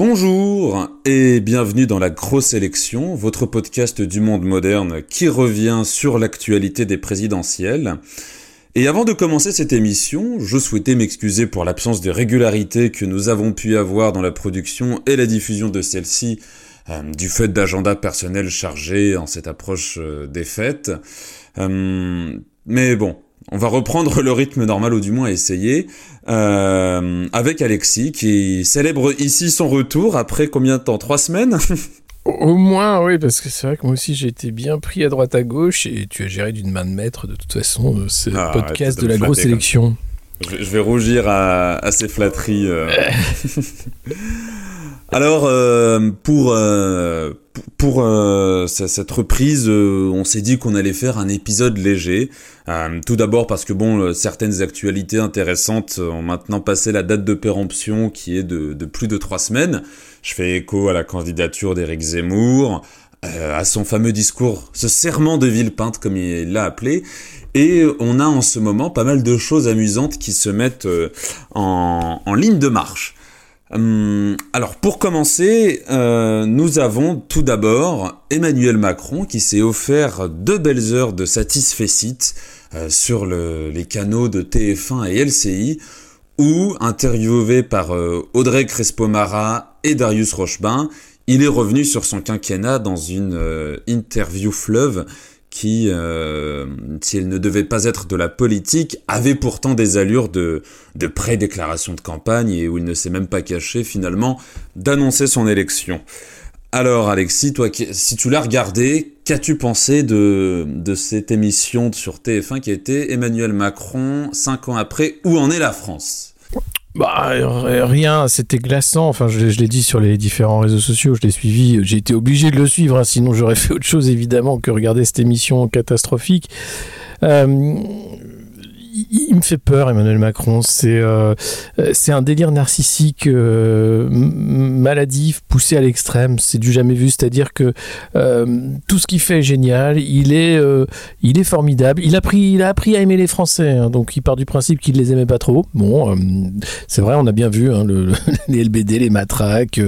Bonjour et bienvenue dans la grosse élection, votre podcast du monde moderne qui revient sur l'actualité des présidentielles. Et avant de commencer cette émission, je souhaitais m'excuser pour l'absence de régularité que nous avons pu avoir dans la production et la diffusion de celle-ci euh, du fait d'agendas personnels chargés en cette approche euh, des fêtes. Euh, mais bon, on va reprendre le rythme normal ou du moins essayer euh, avec Alexis qui célèbre ici son retour après combien de temps? Trois semaines? Au moins, oui, parce que c'est vrai que moi aussi j'ai été bien pris à droite à gauche et tu as géré d'une main de maître de toute façon euh, ce Ah, podcast de la grosse élection. je, vais- je vais rougir à, à ces flatteries. euh. Alors, euh, pour, euh, pour, euh, ce- cette reprise, euh, on s'est dit qu'on allait faire un épisode léger. Euh, tout d'abord parce que bon, certaines actualités intéressantes ont maintenant passé la date de péremption qui est de, plus de trois semaines. Je fais écho à la candidature d'Éric Zemmour, à son fameux discours, ce serment de Villepinte comme il l'a appelé. Et on a en ce moment pas mal de choses amusantes qui se mettent en, en ligne de marche. Hum, alors pour commencer, euh, nous avons tout d'abord Emmanuel Macron qui s'est offert deux belles heures de satisfecit euh, sur le- les canaux de TF1 et LCI où, interviewé par euh, Audrey Crespo-Mara et Darius Rochebin, il est revenu sur son quinquennat dans une euh, interview fleuve qui, euh, si elle ne devait pas être de la politique, avait pourtant des allures de, de pré-déclaration de campagne et où il ne s'est même pas caché finalement d'annoncer son élection. Alors Alexis, toi, si tu l'as regardé, qu'as-tu pensé de, de cette émission sur TF1 qui a été Emmanuel Macron, cinq ans après, où en est la France? Bah, rien, c'était glaçant. Enfin, je, l'ai- je l'ai dit sur les différents réseaux sociaux, je l'ai suivi. J'ai été obligé de le suivre, hein, sinon j'aurais fait autre chose évidemment que regarder cette émission catastrophique. Euh, il, me fait peur, Emmanuel Macron. C'est euh, euh, un délire narcissique euh, maladif, poussé à l'extrême. C'est du jamais vu. C'est-à-dire que tout ce qu'il fait est génial. Il est, il est formidable. Il a, pris, il a appris à aimer les Français. hein. donc il part du principe qu'il les aimait pas trop. Bon, c'est vrai, on a bien vu hein, le, le- les LBD, les matraques,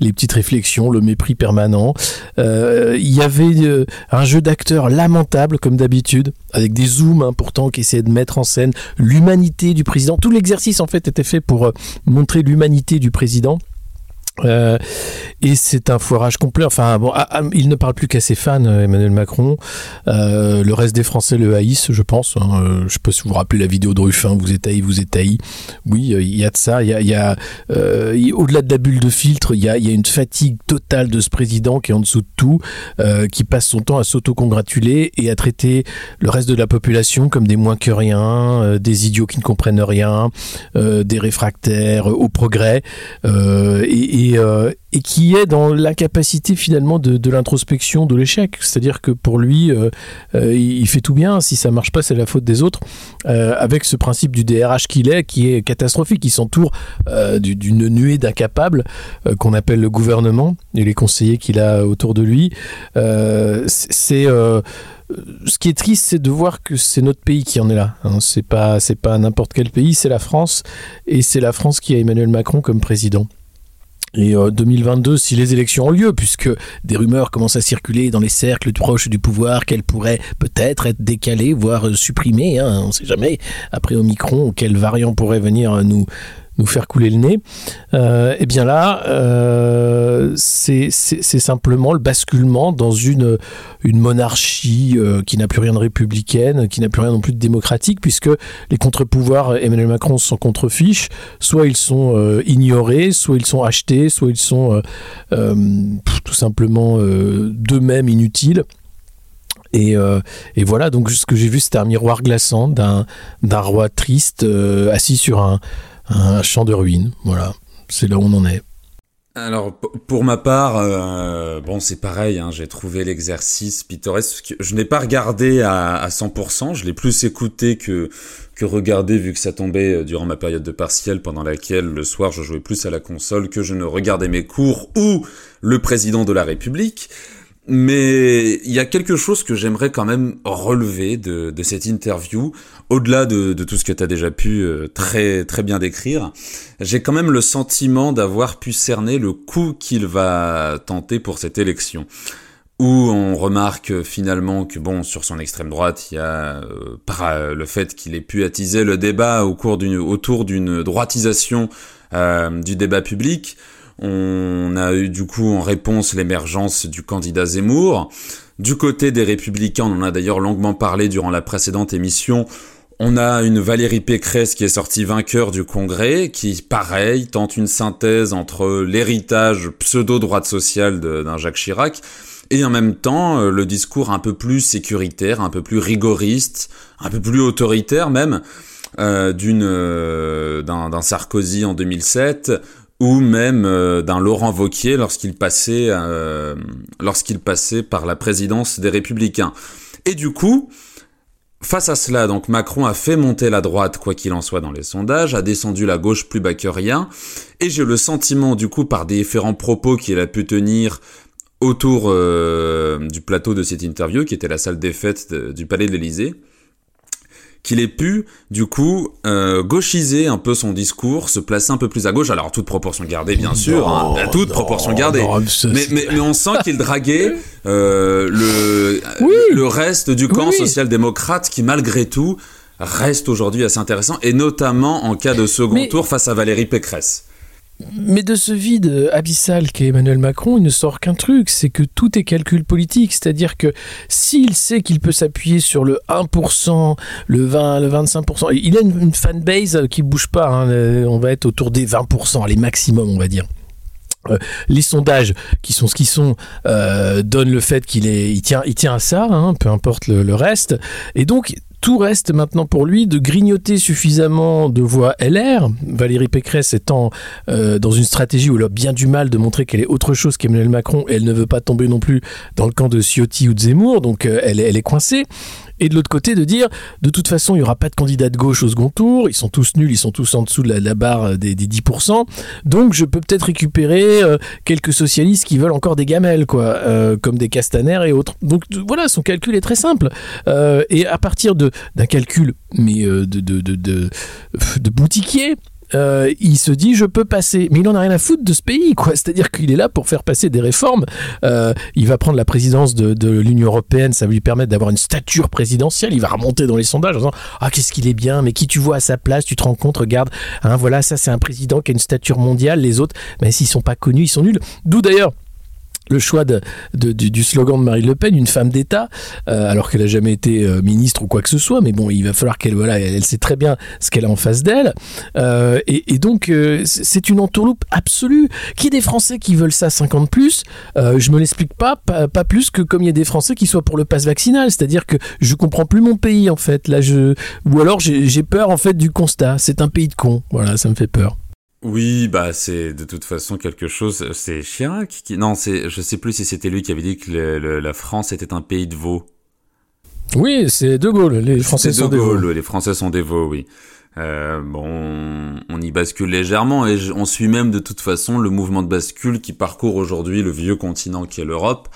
les petites réflexions, le mépris permanent. Il y avait un jeu d'acteur lamentable, comme d'habitude, avec des zooms importants qui essayaient de mettre en scène l'humanité du président. Tout l'exercice, en fait, était fait pour euh, montrer l'humanité du président. Euh, et c'est un foirage complet. Enfin, bon, ah, ah, il ne parle plus qu'à ses fans, euh, Emmanuel Macron. Euh, le reste des Français le haïssent, je pense. hein. Je sais pas si vous vous rappelez la vidéo de Ruffin, vous êtes vous êtes. Oui, il y a de ça. Y a, y a au-delà de la bulle de filtre, il y a, y a une fatigue totale de ce président qui est en dessous de tout, qui passe son temps à s'autocongratuler et à traiter le reste de la population comme des moins que rien, des idiots qui ne comprennent rien, des réfractaires au progrès, et, euh, et qui est dans l'incapacité finalement de, l'introspection de l'échec. C'est-à-dire que pour lui, euh, euh, il fait tout bien. Si ça marche pas, c'est la faute des autres. Avec ce principe du DRH qu'il est, qui est catastrophique, qui s'entoure du- d'une nuée d'incapables qu'on appelle le gouvernement et les conseillers qu'il a autour de lui. C'est ce qui est triste, c'est de voir que c'est notre pays qui en est là. hein. C'est pas, pas n'importe quel pays, c'est la France, et c'est la France qui a Emmanuel Macron comme président. Et euh, 2022, si les élections ont lieu, puisque des rumeurs commencent à circuler dans les cercles proches du pouvoir, qu'elles pourraient peut-être être décalées, voire euh, supprimées, hein, on ne sait jamais, après Omicron, quel variant pourrait venir euh, nous, nous faire couler le nez, euh, eh bien là, euh, c'est simplement le basculement dans une, une monarchie euh, qui n'a plus rien de républicaine, qui n'a plus rien non plus de démocratique, puisque les contre-pouvoirs, Emmanuel Macron s'en contrefiche, soit ils sont euh, ignorés, soit ils sont achetés, soit ils sont tout simplement d'eux-mêmes inutiles. Et, et voilà, donc ce que j'ai vu, c'était un miroir glaçant d'un roi triste assis sur un, un champ de ruines. Voilà, c'est là où on en est. Alors pour ma part, euh, bon c'est pareil, hein, j'ai trouvé l'exercice pittoresque. Je n'ai pas regardé à, à 100%, je l'ai plus écouté que que regardé vu que ça tombait euh, durant ma période de partiel pendant laquelle le soir je jouais plus à la console que je ne regardais mes cours ou le président de la République. Mais il y a quelque chose que j'aimerais quand même relever de, cette interview, au-delà de, tout ce que tu as déjà pu euh, très, bien décrire. J'ai quand même le sentiment d'avoir pu cerner le coup qu'il va tenter pour cette élection. Où on remarque finalement que bon, sur son extrême droite, il y a euh, par le fait qu'il ait pu attiser le débat autour d'une droitisation euh, du débat public, on a eu du coup en réponse l'émergence du candidat Zemmour. Du côté des républicains, on en a d'ailleurs longuement parlé durant la précédente émission, on a une Valérie Pécresse qui est sortie vainqueur du Congrès, qui, pareil, tente une synthèse entre l'héritage pseudo-droite sociale d'un Jacques Chirac et en même temps euh, le discours un peu plus sécuritaire, un peu plus rigoriste, un peu plus autoritaire même, euh, euh, d'un Sarkozy en 2007 ou même euh, d'un Laurent Vauquier lorsqu'il passait, euh, lorsqu'il passait par la présidence des Républicains. Et du coup, face à cela, donc Macron a fait monter la droite, quoi qu'il en soit dans les sondages, a descendu la gauche plus bas que rien, et j'ai le sentiment, du coup, par différents propos qu'il a pu tenir autour euh, du plateau de cette interview, qui était la salle des fêtes du Palais de l'Élysée, qu'il ait pu, du coup, euh, gauchiser un peu son discours, se placer un peu plus à gauche, alors toute proportion gardée, bien sûr, hein, toute proportion gardée. mais, mais, mais, on sent qu'il draguait euh, le, le reste du camp social-démocrate qui, malgré tout, reste aujourd'hui assez intéressant, et notamment en cas de second tour face à Valérie Pécresse. Mais de ce vide abyssal qu'est Emmanuel Macron, il ne sort qu'un truc, c'est que tout est calcul politique. C'est-à-dire que s'il sait qu'il peut s'appuyer sur le 1%, le 20, le 25%, il a une, fanbase qui bouge pas. Hein, on va être autour des 20%, les maximum, on va dire. Euh, les sondages qui sont ce qu'ils sont euh, donnent le fait qu'il est il tient il tient à ça hein, peu importe le, le, reste et donc tout reste maintenant pour lui de grignoter suffisamment de voix LR, Valérie Pécresse étant euh, dans une stratégie où elle a bien du mal de montrer qu'elle est autre chose qu'Emmanuel Macron elle ne veut pas tomber non plus dans le camp de Ciotti ou de Zemmour, donc euh, elle est coincée et de l'autre côté de dire de toute façon il n'y aura pas de candidat de gauche au second tour, ils sont tous nuls, ils sont tous en dessous de la, barre des, des, 10%, donc je peux peut-être récupérer euh, quelques socialistes qui veulent encore des gamelles, quoi, euh, comme des Castaner et autres. Donc voilà, son calcul est très simple. Euh, et à partir d'un calcul, mais de, de, de, de boutiquier, euh, il se dit je peux passer. Mais il en a rien à foutre de ce pays, quoi. C'est-à-dire qu'il est là pour faire passer des réformes. Euh, il va prendre la présidence de, l'Union européenne, ça va lui permettre d'avoir une stature présidentielle. Il va remonter dans les sondages en disant ah qu'est-ce qu'il est bien, mais qui tu vois à sa place, tu te rends compte, regarde, hein, voilà, ça c'est un président qui a une stature mondiale. Les autres, mais s'ils sont pas connus, ils sont nuls. D'où d'ailleurs le choix du, slogan de Marine Le Pen, une femme d'État, euh, alors qu'elle a jamais été euh, ministre ou quoi que ce soit, mais bon, il va falloir qu'elle voilà, elle, sait très bien ce qu'elle a en face d'elle, euh, et, donc c'est une entourloupe absolue. Qui est des Français qui veulent ça 50 plus Je me l'explique pas, pas, plus que comme il y a des Français qui soient pour le pass vaccinal, c'est-à-dire que je comprends plus mon pays en fait. Là, ou alors j'ai peur en fait du constat. C'est un pays de cons. Voilà, ça me fait peur. Oui, bah c'est de toute façon quelque chose. C'est Chirac qui non, c'est je sais plus si c'était lui qui avait dit que la France était un pays de veaux. Oui, c'est De Gaulle. Les Français sont de des Gaulle, Les Français sont des veaux, oui. Euh, bon, on y bascule légèrement et on suit même de toute façon le mouvement de bascule qui parcourt aujourd'hui le vieux continent qui est l'Europe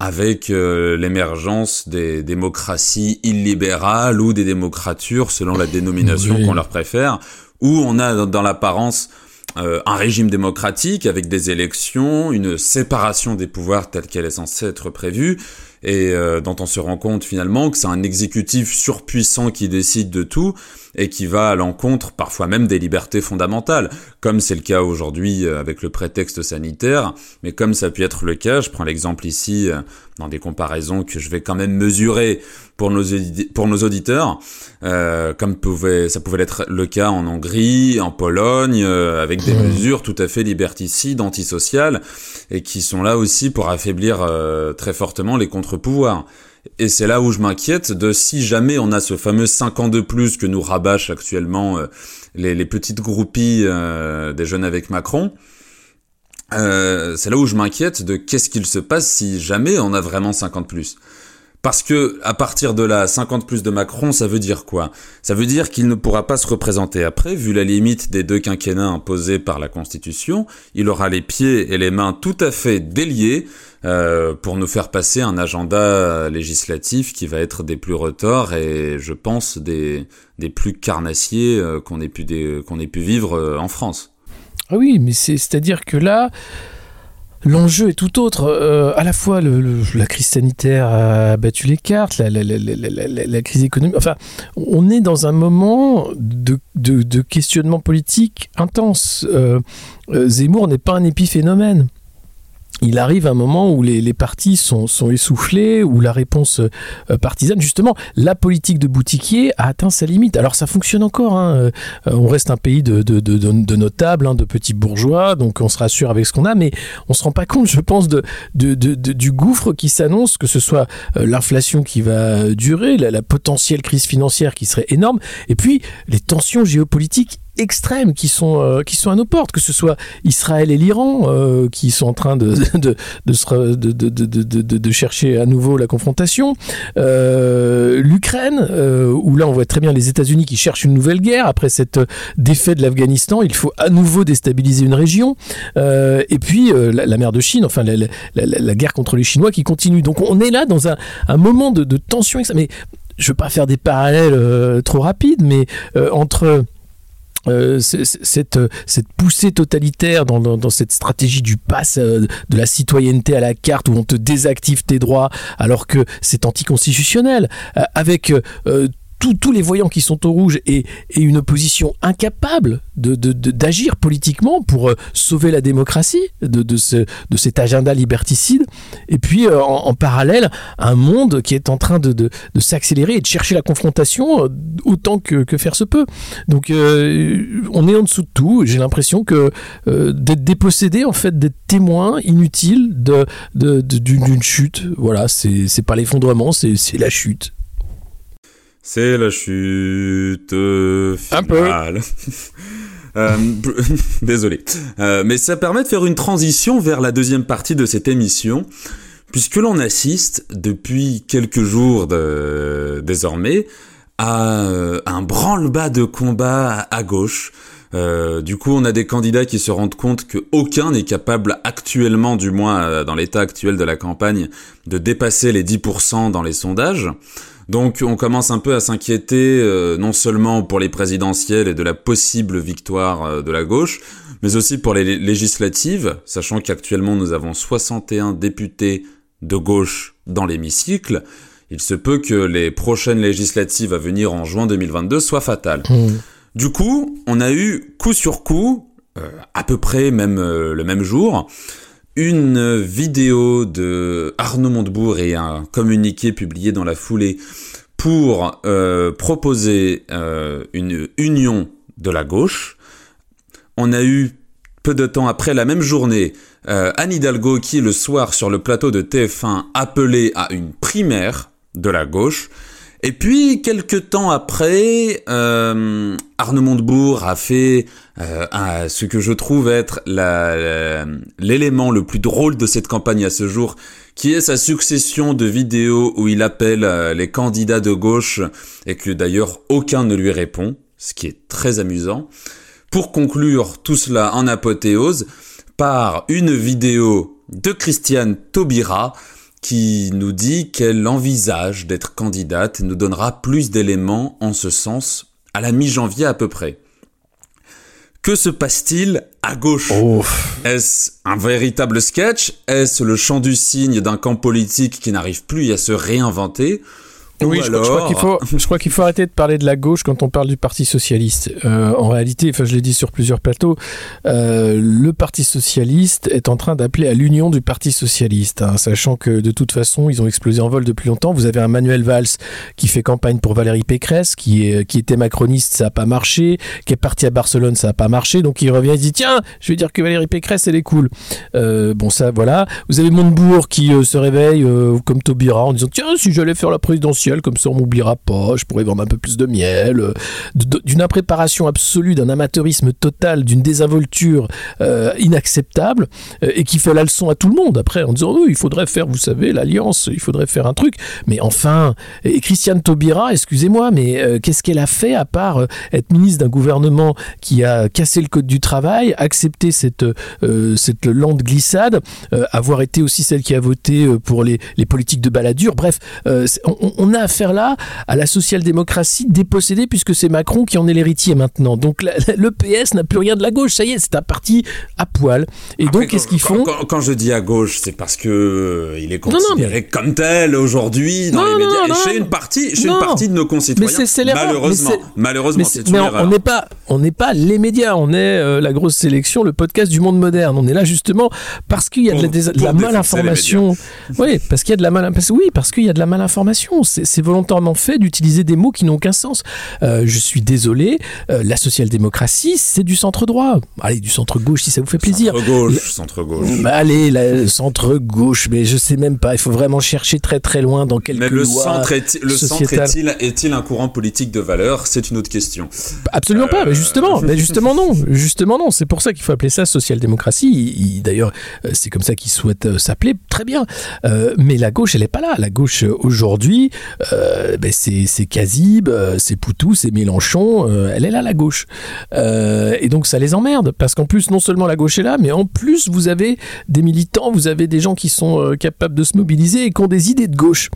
avec euh, l'émergence des démocraties illibérales ou des démocratures selon la dénomination qu'on leur préfère, où on a dans l'apparence euh, un régime démocratique avec des élections, une séparation des pouvoirs telle qu'elle est censée être prévue, et euh, dont on se rend compte finalement que c'est un exécutif surpuissant qui décide de tout et qui va à l'encontre parfois même des libertés fondamentales, comme c'est le cas aujourd'hui euh, avec le prétexte sanitaire, mais comme ça a pu être le cas, je prends l'exemple ici euh, dans des comparaisons que je vais quand même mesurer pour nos, pour nos auditeurs, euh, comme pouvait, ça pouvait être le cas en Hongrie, en Pologne, euh, avec des mesures tout à fait liberticides, antisociales, et qui sont là aussi pour affaiblir très fortement les contre-pouvoirs. Et c'est là où je m'inquiète de si jamais on a ce fameux 5 ans de plus que nous rabâchent actuellement euh, les, les, petites groupies euh, des jeunes avec Macron. Euh, c'est là où je m'inquiète de qu'est-ce qu'il se passe si jamais on a vraiment 50 plus. Parce que à partir de là, 50 plus de Macron, ça veut dire quoi? Ça veut dire qu'il ne pourra pas se représenter après, vu la limite des deux quinquennats imposés par la Constitution. Il aura les pieds et les mains tout à fait déliés pour nous faire passer un agenda législatif qui va être des plus retors et je pense des, plus carnassiers qu'on ait, pu qu'on ait pu vivre en France. Ah oui, mais c'est-à-dire que là, L'enjeu est tout autre. Euh, à la fois, la crise sanitaire a battu les cartes, la, crise économique. Enfin, on est dans un moment de, questionnement politique intense. Euh, euh, Zemmour n'est pas un épiphénomène il arrive un moment où les, partis sont, essoufflés, où la réponse euh, partisane, justement, la politique de boutiquier a atteint sa limite. Alors ça fonctionne encore, hein. euh, on reste un pays de, notables, hein, de petits bourgeois, donc on se rassure avec ce qu'on a, mais on se rend pas compte, je pense, du gouffre qui s'annonce, que ce soit euh, l'inflation qui va durer, la potentielle crise financière qui serait énorme, et puis les tensions géopolitiques extrêmes qui sont, euh, qui sont à nos portes, que ce soit Israël et l'Iran euh, qui sont en train de, de, de, chercher à nouveau la confrontation, euh, l'Ukraine, où là on voit très bien les États-Unis qui cherchent une nouvelle guerre. Après cette défaite de l'Afghanistan, il faut à nouveau déstabiliser une région, et puis la, mer de Chine, enfin la, la, guerre contre les Chinois qui continue. Donc on est là dans un, un moment de, tension, mais je veux pas faire des parallèles trop rapides, mais entre euh, cette, cette poussée totalitaire dans, dans, cette stratégie du pass euh, de la citoyenneté à la carte où on te désactive tes droits alors que c'est anticonstitutionnel, euh, avec tous les voyants qui sont au rouge et, une opposition incapable d'agir de, politiquement pour euh, sauver la démocratie de, ce, cet agenda liberticide. Et puis, euh, en, parallèle, un monde qui est en train de, s'accélérer et de chercher la confrontation euh, autant que, faire se peut. Donc, on est en dessous de tout. J'ai l'impression que d'être dépossédé, en fait, d'être témoin inutile d'une chute. Voilà, c'est pas l'effondrement, c'est la chute. C'est la chute finale. Euh, désolé. Euh, mais ça permet de faire une transition vers la deuxième partie de cette émission, puisque l'on assiste depuis quelques jours de, désormais à euh, un branle-bas de combat à gauche. du coup, on a des candidats qui se rendent compte qu'aucun n'est capable actuellement, du moins dans l'état actuel de la campagne, de dépasser les 10% dans les sondages. Donc on commence un peu à s'inquiéter euh, non seulement pour les présidentielles et de la possible victoire euh, de la gauche, mais aussi pour les législatives, sachant qu'actuellement nous avons 61 députés de gauche dans l'hémicycle. Il se peut que les prochaines législatives à venir en juin 2022 soient fatales. Mmh. Du coup, on a eu coup sur coup, euh, à peu près même le même jour, une vidéo de Arnaud Montebourg et un communiqué publié dans la foulée pour euh, proposer euh, une union de la gauche. On a eu peu de temps après la même journée euh, Anne Hidalgo qui le soir sur le plateau de TF1 appelait à une primaire de la gauche. Et puis, quelques temps après, euh, Arnaud Montebourg a fait euh, ce que je trouve être l'élément le plus drôle de cette campagne à ce jour, qui est sa succession de vidéos où il appelle euh, les candidats de gauche et que d'ailleurs aucun ne lui répond, ce qui est très amusant. Pour conclure tout cela en apothéose par une vidéo de Christiane Taubira qui nous dit qu'elle envisage d'être candidate et nous donnera plus d'éléments en ce sens à la mi-janvier à peu près. Que se passe-t-il à gauche? Est-ce un véritable sketch? Est-ce le chant du cygne d'un camp politique qui n'arrive plus à se réinventer? Oui, je, crois qu'il faut, je crois qu'il faut arrêter de parler de la gauche quand on parle du Parti socialiste. Euh, en réalité, enfin, je l'ai dit sur plusieurs plateaux, euh, le Parti socialiste est en train d'appeler à l'union du Parti socialiste, hein, sachant que de toute façon, ils ont explosé en vol depuis longtemps. Vous avez un Manuel Valls qui fait campagne pour Valérie Pécresse, qui, est, qui était macroniste, ça n'a pas marché, qui est parti à Barcelone, ça n'a pas marché, donc il revient et dit tiens, je vais dire que Valérie Pécresse, elle est cool. Euh, bon, ça, voilà. Vous avez Montebourg qui se réveille comme Taubira en disant tiens, si j'allais faire la présidentielle comme ça on m'oubliera pas, je pourrais vendre un peu plus de miel, euh, d'une impréparation absolue, d'un amateurisme total, d'une désinvolture euh, inacceptable, euh, et qui fait la leçon à tout le monde après, en disant, il faudrait faire, vous savez, l'alliance, il faudrait faire un truc. Mais enfin, et Christiane Taubira, excusez-moi, mais qu'est-ce qu'elle a fait à part être ministre d'un gouvernement qui a cassé le code du travail, accepter cette, cette lente glissade, avoir été aussi celle qui a voté pour les, les politiques de baladure, bref, on a affaire là à la social-démocratie dépossédée puisque c'est Macron qui en est l'héritier maintenant. Donc le PS n'a plus rien de la gauche, ça y est, c'est un parti à poil. Et donc qu'est-ce qu'ils font quand, je dis à gauche, c'est parce que euh, il est considéré comme tel aujourd'hui dans les médias et chez une partie, chez une partie de nos concitoyens. Mais c'est malheureusement, malheureusement, c'est une on n'est pas, on n'est pas les médias, on est euh, la grosse sélection, le podcast du monde moderne. On est là justement parce qu'il y a de la, malinformation. Oui, parce qu'il y a de la mal, oui, parce qu'il y a de la malinformation. C'est volontairement fait d'utiliser des mots qui n'ont aucun sens. Euh, je suis désolé, euh, la social-démocratie, c'est du centre-droit. Allez, du centre-gauche si ça vous fait plaisir. Centre-gauche, centre-gauche. Bah, allez, centre-gauche, mais je sais même pas. Il faut vraiment chercher très très loin dans quelques mais le lois centre est, le centre est-il est un courant politique de valeur? C'est une autre question. Absolument pas. Mais justement, mais justement non. Justement non. C'est pour ça qu'il faut appeler ça social-démocratie. D'ailleurs, euh, c'est comme ça qu'ils souhaitent s'appeler. Très bien. mais la gauche, elle est pas là. La gauche aujourd'hui, ben, c'est Kazib, c'est Poutou, c'est Mélenchon, euh, elle est là la gauche. Euh, et donc ça les emmerde, parce qu'en plus non seulement la gauche est là, mais en plus vous avez des militants, vous avez des gens qui sont euh, capables de se mobiliser et qui ont des idées de gauche.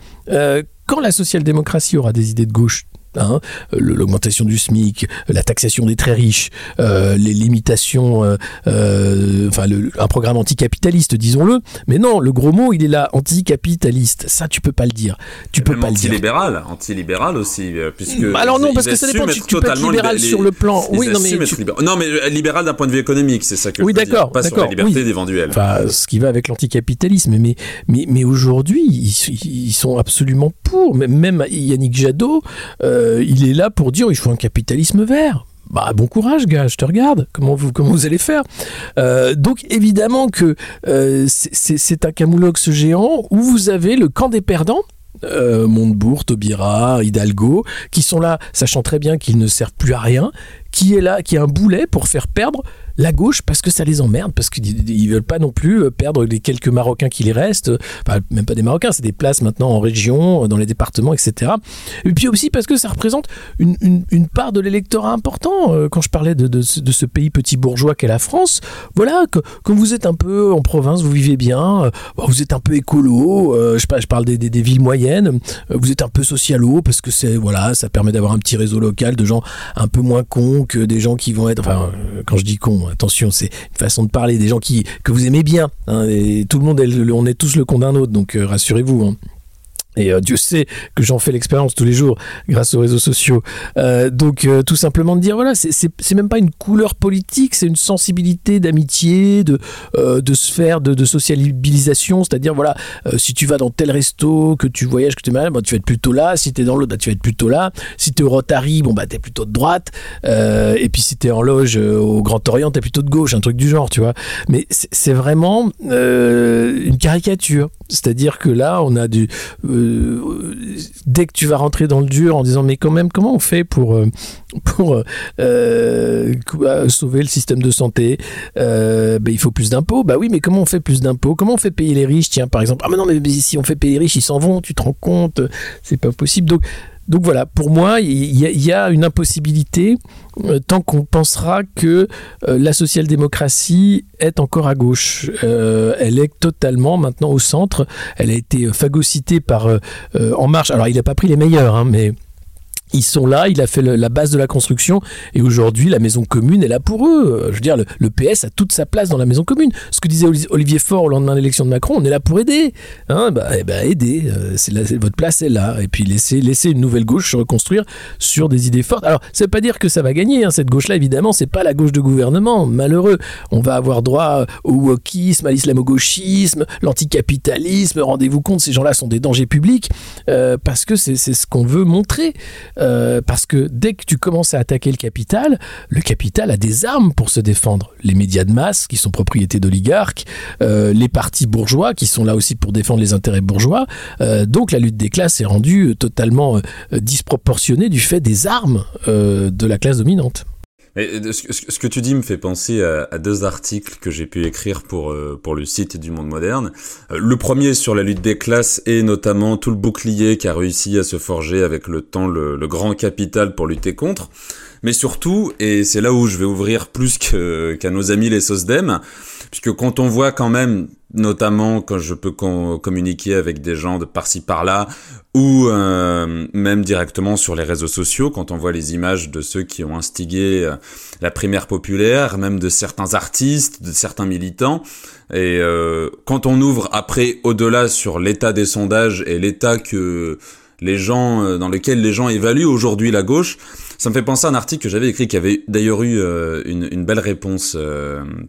quand la social-démocratie aura des idées de gauche, Hein, l'augmentation du SMIC, la taxation des très riches, euh, les limitations, euh, euh, enfin un programme anticapitaliste, disons-le. Mais non, le gros mot, il est là, anticapitaliste. Ça, tu peux pas le dire. Tu peux pas le dire. Anti-libéral, anti-libéral aussi, puisque. Alors non, parce que ça dépend. Tu, tu peux être libéral sur le plan. Oui, non mais. Non mais libéral d'un point de vue économique, c'est ça que. Oui, d'accord. Pas sur la liberté d'éventuel. Enfin, ce qui va avec l'anticapitalisme, mais mais mais aujourd'hui, ils, ils, sont absolument pour. Même Yannick Jadot. Euh, il est là pour dire il faut un capitalisme vert. Bah, bon courage, gars, je te regarde. Comment vous, comment vous allez faire? Euh, Donc, évidemment que euh, c'est un camoulox géant où vous avez le camp des perdants. Montebourg, Taubira, Hidalgo, qui sont là, sachant très bien qu'ils ne servent plus à rien, qui est là, qui est un boulet pour faire perdre la gauche parce que ça les emmerde, parce qu'ils veulent pas non plus euh, perdre les quelques Marocains qui les restent, enfin, même pas des Marocains, c'est des places maintenant en région, dans les départements, etc. Et puis aussi parce que ça représente une, une, part de l'électorat important. Euh, quand je parlais de, de, ce pays petit bourgeois qu'est la France, voilà, que, quand vous êtes un peu en province, vous vivez bien, euh, vous êtes un peu écolo, je, je parle des, des, villes moyennes, vous êtes un peu socialo parce que c'est voilà, ça permet d'avoir un petit réseau local de gens un peu moins cons que des gens qui vont être, enfin, quand je dis cons, attention, c'est une façon de parler des gens qui, que vous aimez bien. Hein, tout le monde, on est tous le con d'un autre, donc euh, rassurez-vous. Hein. Et euh, Dieu sait que j'en fais l'expérience tous les jours grâce aux réseaux sociaux. Euh, donc euh, tout simplement de dire voilà, c'est même pas une couleur politique, c'est une sensibilité d'amitié, de, de sphère, de, de sociabilisation. C'est-à-dire voilà, si tu vas dans tel resto, que tu voyages, que tu es malade, tu vas être plutôt là. Si tu es dans l'autre, bah, tu vas être plutôt là. Si tu es au Rotary, bon bah es plutôt de droite. et puis si tu es en loge au Grand Orient, tu es plutôt de gauche, un truc du genre, tu vois. Mais c'est vraiment une caricature. C'est-à-dire que là, on a du euh, dès que tu vas rentrer dans le dur en disant mais quand même comment on fait pour euh, euh, sauver le système de santé ben, il faut plus d'impôts. Bah oui mais comment on fait plus d'impôts? Comment on fait payer les riches? Tiens par exemple. Ah mais non mais si on fait payer les riches ils s'en vont tu te rends compte c'est pas possible. Donc donc voilà, pour moi, il y, a une impossibilité euh, tant qu'on pensera que euh, la social-démocratie est encore à gauche. Euh, elle est totalement maintenant au centre. Elle a été phagocytée par En Marche. Alors il n'a pas pris les meilleurs, hein, mais ils sont là, il a fait la base de la construction, et aujourd'hui, la maison commune est là pour eux. Je veux dire, le, PS a toute sa place dans la maison commune. Ce que disait Olivier Faure au lendemain de l'élection de Macron, on est là pour aider. Hein bah, eh ben, aider, euh, votre place est là. Et puis laisser, laisser une nouvelle gauche se reconstruire sur des idées fortes. Alors, ça veut pas dire que ça va gagner. Hein. Cette gauche-là, évidemment, c'est pas la gauche de gouvernement. Malheureux. On va avoir droit au wokisme, à l'islamo-gauchisme, l'anticapitalisme. Rendez-vous compte, ces gens-là sont des dangers publics euh, parce que c'est ce qu'on veut montrer. Parce que dès que tu commences à attaquer le capital, le capital a des armes pour se défendre. Les médias de masse, qui sont propriétés d'oligarques, les partis bourgeois, qui sont là aussi pour défendre les intérêts bourgeois. donc la lutte des classes est rendue totalement disproportionnée du fait des armes de la classe dominante. Mais ce, que tu dis me fait penser à, deux articles que j'ai pu écrire pour, euh, pour le site du Monde Moderne. Euh, le premier sur la lutte des classes et notamment tout le bouclier qui a réussi à se forger avec le temps le grand capital pour lutter contre. Mais surtout, et c'est là où je vais ouvrir plus qu'à nos amis les SOSDEM, puisque quand on voit quand même notamment quand je peux communiquer avec des gens de par-ci par-là, ou euh, même directement sur les réseaux sociaux, quand on voit les images de ceux qui ont instigé euh, la primaire populaire, même de certains artistes, de certains militants. Et euh, quand on ouvre après au-delà sur l'état des sondages et l'état que les gens dans lequel les gens évaluent aujourd'hui la gauche, ça me fait penser à un article que j'avais écrit qui avait d'ailleurs eu une, une, belle réponse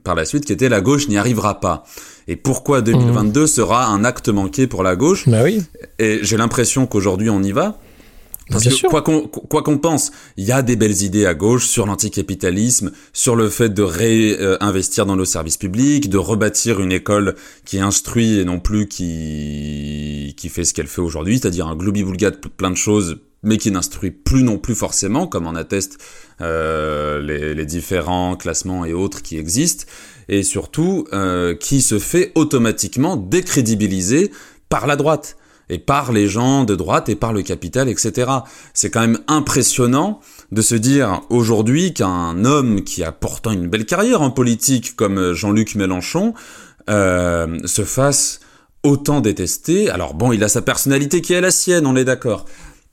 par la suite, qui était La gauche n'y arrivera pas et pourquoi 2022 mmh. sera un acte manqué pour la gauche? Bah oui. Et j'ai l'impression qu'aujourd'hui on y va. Parce que quoi qu'on quoi qu'on pense, il y a des belles idées à gauche sur l'anticapitalisme, sur le fait de réinvestir dans nos services publics, de rebâtir une école qui instruit et non plus qui qui fait ce qu'elle fait aujourd'hui, c'est-à-dire un globi-boulga de plein de choses, mais qui n'instruit plus non plus forcément, comme en attestent euh, les, les différents classements et autres qui existent et surtout euh, qui se fait automatiquement décrédibiliser par la droite et par les gens de droite et par le capital, etc. C'est quand même impressionnant de se dire aujourd'hui qu'un homme qui a pourtant une belle carrière en politique comme Jean-Luc Mélenchon euh, se fasse autant détester. Alors bon, il a sa personnalité qui est la sienne, on est d'accord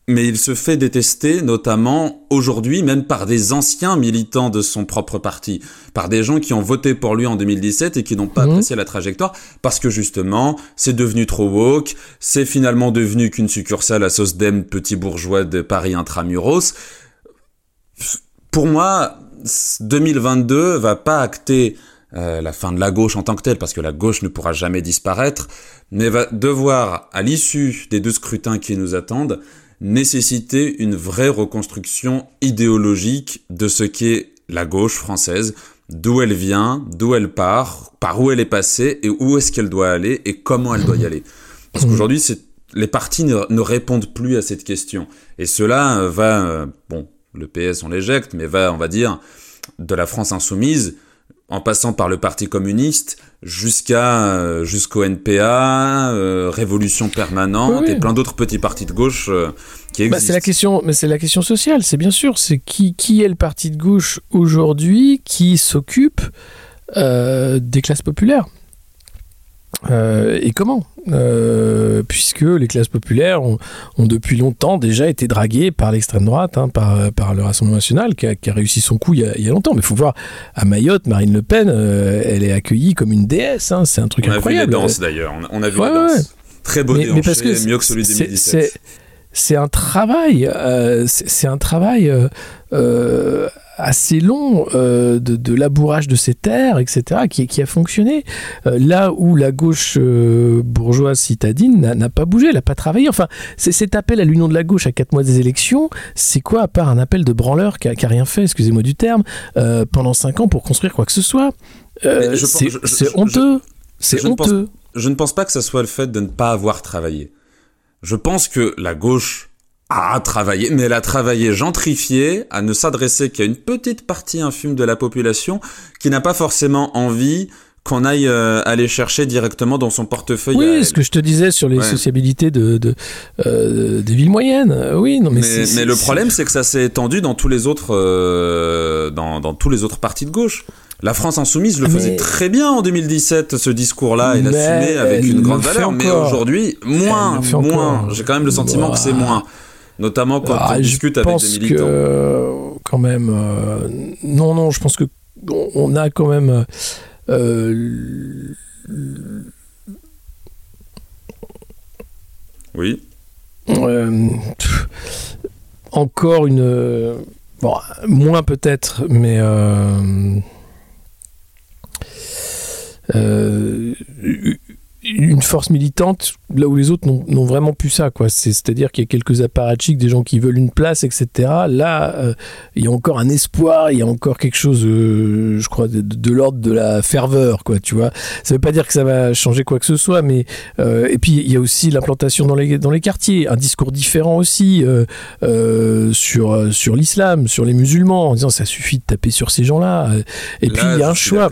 mais il se fait détester notamment aujourd'hui même par des anciens militants de son propre parti, par des gens qui ont voté pour lui en 2017 et qui n'ont pas mmh. apprécié la trajectoire parce que justement c'est devenu trop woke, c'est finalement devenu qu'une succursale à sauce d'em petit bourgeois de Paris intramuros. Pour moi, 2022 va pas acter euh, la fin de la gauche en tant que telle, parce que la gauche ne pourra jamais disparaître, mais va devoir, à l'issue des deux scrutins qui nous attendent, nécessiter une vraie reconstruction idéologique de ce qu'est la gauche française, d'où elle vient, d'où elle part, par où elle est passée et où est-ce qu'elle doit aller et comment elle doit y aller. Parce qu'aujourd'hui, les partis ne, répondent plus à cette question. Et cela euh, va, euh, bon, le PS on l'éjecte, mais va, on va dire, de la France insoumise en passant par le Parti communiste jusqu'à euh, jusqu'au NPA, euh, Révolution permanente et plein d'autres petits partis de gauche euh, qui existent. Bah, c'est la question, mais c'est la question sociale, c'est bien sûr, c'est qui qui est le parti de gauche aujourd'hui qui s'occupe des classes populaires? Euh, et comment euh, Puisque les classes populaires ont, depuis longtemps déjà été draguées par l'extrême droite, hein, par, par, le Rassemblement national, qui a, qui a, réussi son coup il y a, il y a longtemps. Mais il faut voir, à Mayotte, Marine Le Pen, euh, elle est accueillie comme une déesse. Hein, c'est un truc incroyable. On a vu les danses d'ailleurs. On, a vu ouais, danses. Très beau mais, parce que mieux que celui de 2017 c'est un travail, c'est un travail assez long de, de, labourage de ces terres, etc., qui, qui a fonctionné. là où la gauche bourgeoise citadine n'a pas bougé, elle n'a pas travaillé. Enfin, cet appel à l'union de la gauche à quatre mois des élections, c'est quoi à part un appel de branleur qui a, rien fait, excusez-moi du terme, pendant cinq ans pour construire quoi que ce soit? C'est honteux. C'est honteux. je ne pense pas que ce soit le fait de ne pas avoir travaillé. Je pense que la gauche a travaillé, mais elle a travaillé gentrifié, à ne s'adresser qu'à une petite partie infime de la population qui n'a pas forcément envie qu'on aille euh, aller chercher directement dans son portefeuille. Oui, ce que je te disais sur les sociabilités de, de euh, des villes moyennes. Euh, oui, non, mais, mais, le problème, c'est que ça s'est étendu dans tous les autres dans, dans tous les autres partis de gauche. La France insoumise le faisait très bien en 2017, ce discours-là, et l'assumait avec une grande valeur. Mais aujourd'hui, moins, moins. J'ai quand même le sentiment que c'est moins. Notamment quand ah, on discute avec des militants. Que, quand même, euh, non, non, je pense que on a quand même. Euh, oui. Euh, encore une. Bon, moins peut-être, mais euh, une force militante là où les autres n'ont vraiment plus ça. quoi. C'est-à-dire qu'il y a quelques apparatchiks, des gens qui veulent une place, etc. Là, euh, il y a encore un espoir, il y a encore quelque chose, euh, je crois, de, l'ordre de la ferveur. quoi. Tu vois, ça ne veut pas dire que ça va changer quoi que ce soit, mais et puis il y a aussi l'implantation dans les, dans les quartiers, un discours différent aussi sur, sur l'islam, sur les musulmans, en disant ça suffit de taper sur ces gens-là. Et puis il y a un choix.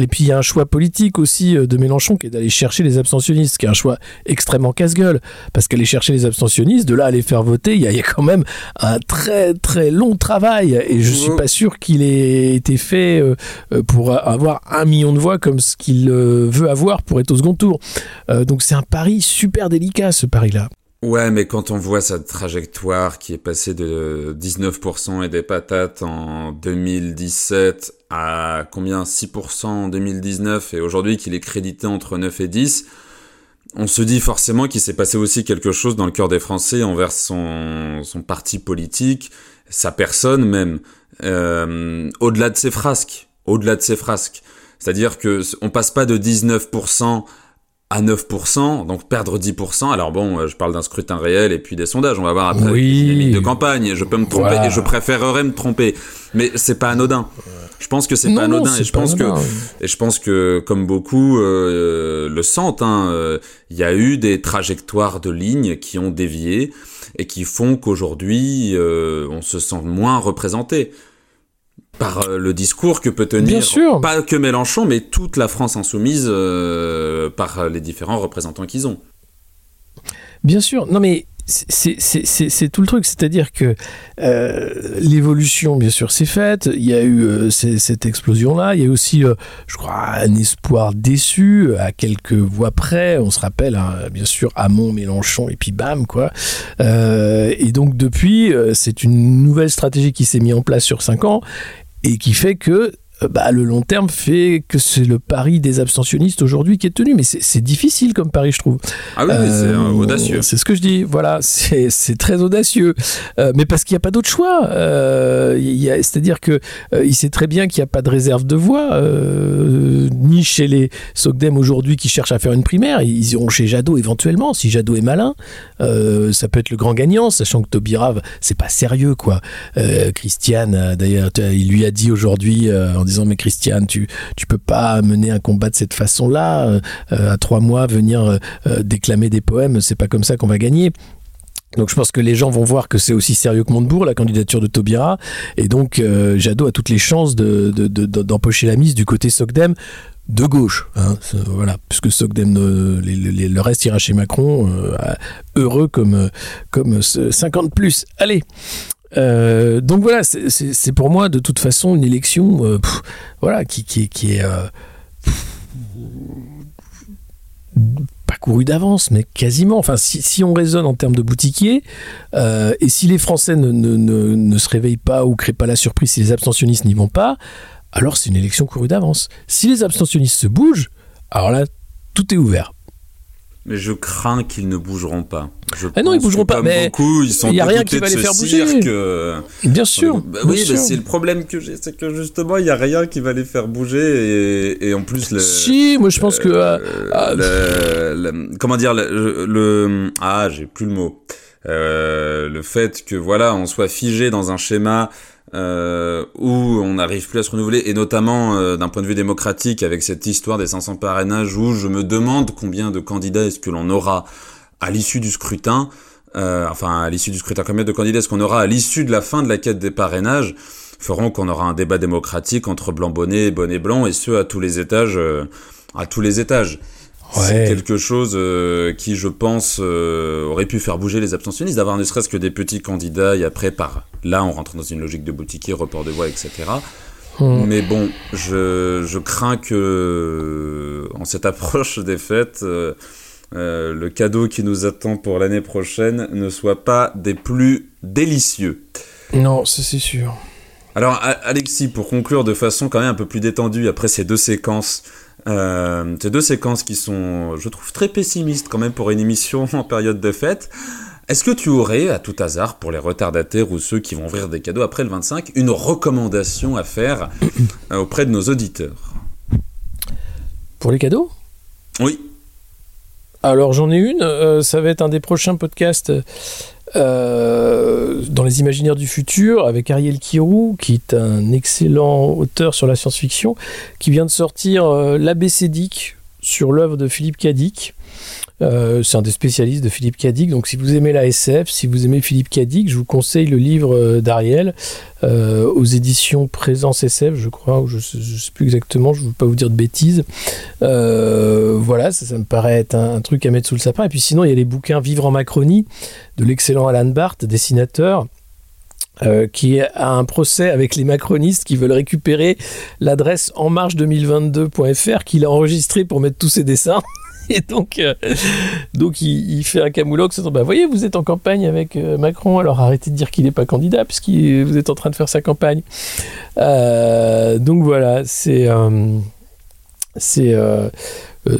Et puis il y a un choix politique aussi euh, de Mélenchon qui est d'aller chercher les abstentionnistes, qui est un choix extrêmement casse-gueule. Parce qu'aller chercher les abstentionnistes, de là à les faire voter, il y, a, quand même un très très long travail. Et je suis pas sûr qu'il ait été fait euh, euh, pour avoir un million de voix comme ce qu'il veut avoir pour être au second tour. Donc c'est un pari super délicat ce pari-là. Ouais, mais quand on voit sa trajectoire qui est passée de 19% et des patates en 2017 à combien? 6% en 2019 et aujourd'hui qu'il est crédité entre 9 et 10, on se dit forcément qu'il s'est passé aussi quelque chose dans le cœur des Français envers son, son parti politique, sa personne même, euh, au-delà de ses frasques, au-delà de ses frasques. C'est-à-dire que on passe pas de 19% à 9%, donc perdre 10%. Alors bon, euh, je parle d'un scrutin réel et puis des sondages. On va voir après oui. de campagne. Je peux me tromper et je préférerais me tromper, mais c'est pas anodin. Je pense que c'est pas anodin et je pense que et je pense que comme beaucoup euh, le sentent, hein, euh, il y a eu des trajectoires de lignes qui ont dévié et qui font qu'aujourd'hui on se sent moins représenté par euh, le discours que peut tenir pas que Mélenchon, mais toute la France insoumise euh, par les différents représentants qu'ils ont. Bien sûr, non mais c'est tout le truc, c'est-à-dire que euh, l'évolution, bien sûr, s'est faite. Il y a eu cette explosion-là. Il y a aussi, je crois, un espoir déçu à quelques voix près. On se rappelle, hein, bien sûr, Hamon, Mélenchon, et puis bam, quoi. et donc depuis, c'est une nouvelle stratégie qui s'est mise en place sur cinq ans et qui fait que bah, le long terme fait que c'est le pari des abstentionnistes aujourd'hui qui est tenu. Mais c'est difficile comme pari, je trouve. Ah oui, c'est euh, audacieux. C'est ce que je dis. Voilà, c'est très audacieux. Euh, mais parce qu'il n'y a pas d'autre choix. C'est-à-dire que il sait très bien qu'il n'y a pas de réserve de voix, ni chez les Sogdem aujourd'hui qui cherchent à faire une primaire. Ils iront chez Jadot éventuellement, si Jadot est malin. ça peut être le grand gagnant, sachant que Tobirave, c'est pas sérieux, quoi. Christiane, d'ailleurs, il lui a dit aujourd'hui en disant mais Christiane, tu tu peux pas mener un combat de cette façon-là. Euh, à trois mois, venir euh, euh, déclamer des poèmes, c'est pas comme ça qu'on va gagner. Donc je pense que les gens vont voir que c'est aussi sérieux que Montebourg, la candidature de Taubira. Et donc Jadot a toutes les chances d'empocher de, la mise du côté Sogdem de gauche. Hein, voilà, puisque Sogdem, le reste ira chez Macron, heureux comme, comme 50 plus. Allez, euh, donc voilà, c'est pour moi de toute façon une élection euh, voilà, qui, est euh, pas courue d'avance, mais quasiment. Enfin, si, on raisonne en termes de boutiquier, et si les Français ne, ne, ne, ne, se réveillent pas ou créent pas la surprise, si les abstentionnistes n'y vont pas, alors c'est une élection courue d'avance. Si les abstentionnistes se bougent, alors là, tout est ouvert. Mais je crains qu'ils ne bougeront pas. Je ah non, ils bougeront pas. Mais il n'y a rien qui va les faire bouger. Bien sûr. Bah oui, c'est le problème que j'ai, c'est que justement, il n'y a rien qui va les faire bouger. Et, en plus, le, si, moi je pense que. Euh, ah, comment dire le, ah, j'ai plus le mot. Euh, le fait que voilà, on soit figé dans un schéma euh, où on n'arrive plus à se renouveler, et notamment euh, d'un point de vue démocratique, avec cette histoire des 500 parrainages, où je me demande combien de candidats est-ce que l'on aura à l'issue du scrutin, euh, enfin à l'issue du scrutin, combien de candidats est-ce qu'on aura à l'issue de la fin de la quête des parrainages, feront qu'on aura un débat démocratique entre blanc-bonnet et bonnet blanc, et ce à tous les étages, euh, à tous les étages. C'est quelque chose euh, qui, je pense, euh, aurait pu faire bouger les abstentionnistes, d'avoir ne serait-ce que des petits candidats, et après, par là, on rentre dans une logique de boutiquier, report de voix, etc. Hmm. Mais bon, je, je, crains que, en cette approche des fêtes, euh, le cadeau qui nous attend pour l'année prochaine ne soit pas des plus délicieux. Non, ça c'est sûr. Alors, Alexis, pour conclure de façon quand même un peu plus détendue après ces deux séquences, euh, ces deux séquences qui sont, je trouve, très pessimistes quand même pour une émission en période de fête. Est-ce que tu aurais, à tout hasard, pour les retardataires ou ceux qui vont ouvrir des cadeaux après le 25, une recommandation à faire euh, auprès de nos auditeurs? Pour les cadeaux? Oui. Alors j'en ai une, ça va être un des prochains podcasts dans les imaginaires du futur avec Ariel Kirou, qui est un excellent auteur sur la science-fiction, qui vient de sortir l'ABCDIC sur l'œuvre de Philippe Cadic. Euh, c'est un des spécialistes de Philippe Cadic. Donc, si vous aimez la SF, si vous aimez Philippe Cadic, je vous conseille le livre euh, d'Ariel euh, aux éditions Présence SF, je crois, ou je ne sais, plus exactement, je ne veux pas vous dire de bêtises. voilà, ça, me paraît être un, truc à mettre sous le sapin. Et puis, sinon, il y a les bouquins Vivre en Macronie de l'excellent Alan Barth, dessinateur. qui a un procès avec les macronistes qui veulent récupérer l'adresse enmarche2022.fr qu'il a enregistré pour mettre tous ses dessins. Et donc, euh, il, fait un camoulox. Bah, voyez, vous êtes en campagne avec euh, Macron, alors arrêtez de dire qu'il n'est pas candidat, puisque vous êtes en train de faire sa campagne. Euh, donc voilà, c'est. c'est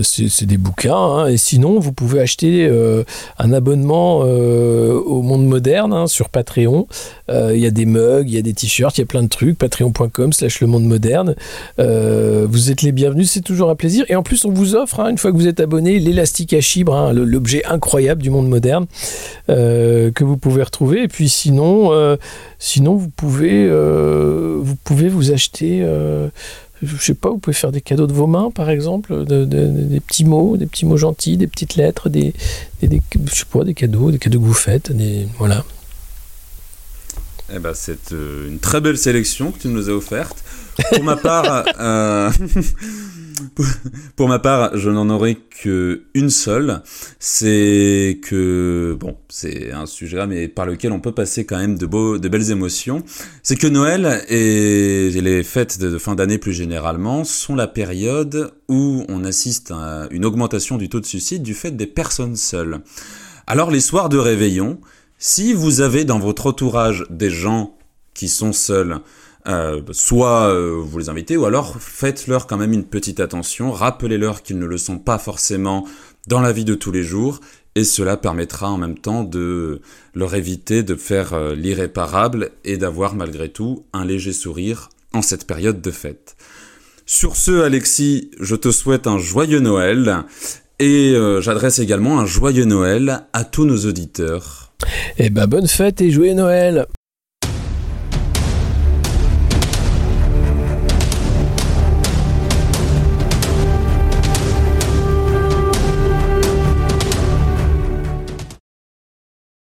c'est des bouquins. Hein. Et sinon, vous pouvez acheter euh, un abonnement euh, au monde moderne hein, sur Patreon. Il y a des mugs, il y a des t-shirts, il y a plein de trucs. Patreon.com slash le monde moderne. vous êtes les bienvenus, c'est toujours un plaisir. Et en plus, on vous offre, hein, une fois que vous êtes abonné, l'élastique à chibre, l'objet incroyable du monde moderne que vous pouvez retrouver. Et puis sinon, sinon vous pouvez vous acheter je sais pas, vous pouvez faire des cadeaux de vos mains, par exemple, des petits mots, des petits mots gentils, des petites lettres, des, des, je sais pas, des cadeaux, des cadeaux que vous faites, des, voilà. Eh ben, c'est euh, une très belle sélection que tu nous as offerte. Pour ma part, euh, pour ma part, je n'en aurai qu'une seule. C'est que, bon, c'est un sujet mais par lequel on peut passer quand même de, beaux, de belles émotions. C'est que Noël et les fêtes de fin d'année plus généralement sont la période où on assiste à une augmentation du taux de suicide du fait des personnes seules. Alors les soirs de réveillon, si vous avez dans votre entourage des gens qui sont seuls, euh, soit euh, vous les invitez, ou alors faites-leur quand même une petite attention, rappelez-leur qu'ils ne le sont pas forcément dans la vie de tous les jours, et cela permettra en même temps de leur éviter de faire euh, l'irréparable et d'avoir malgré tout un léger sourire en cette période de fête. Sur ce, Alexis, je te souhaite un joyeux Noël et j'adresse également un joyeux Noël à tous nos auditeurs. Eh ben bonne fête et joyeux Noël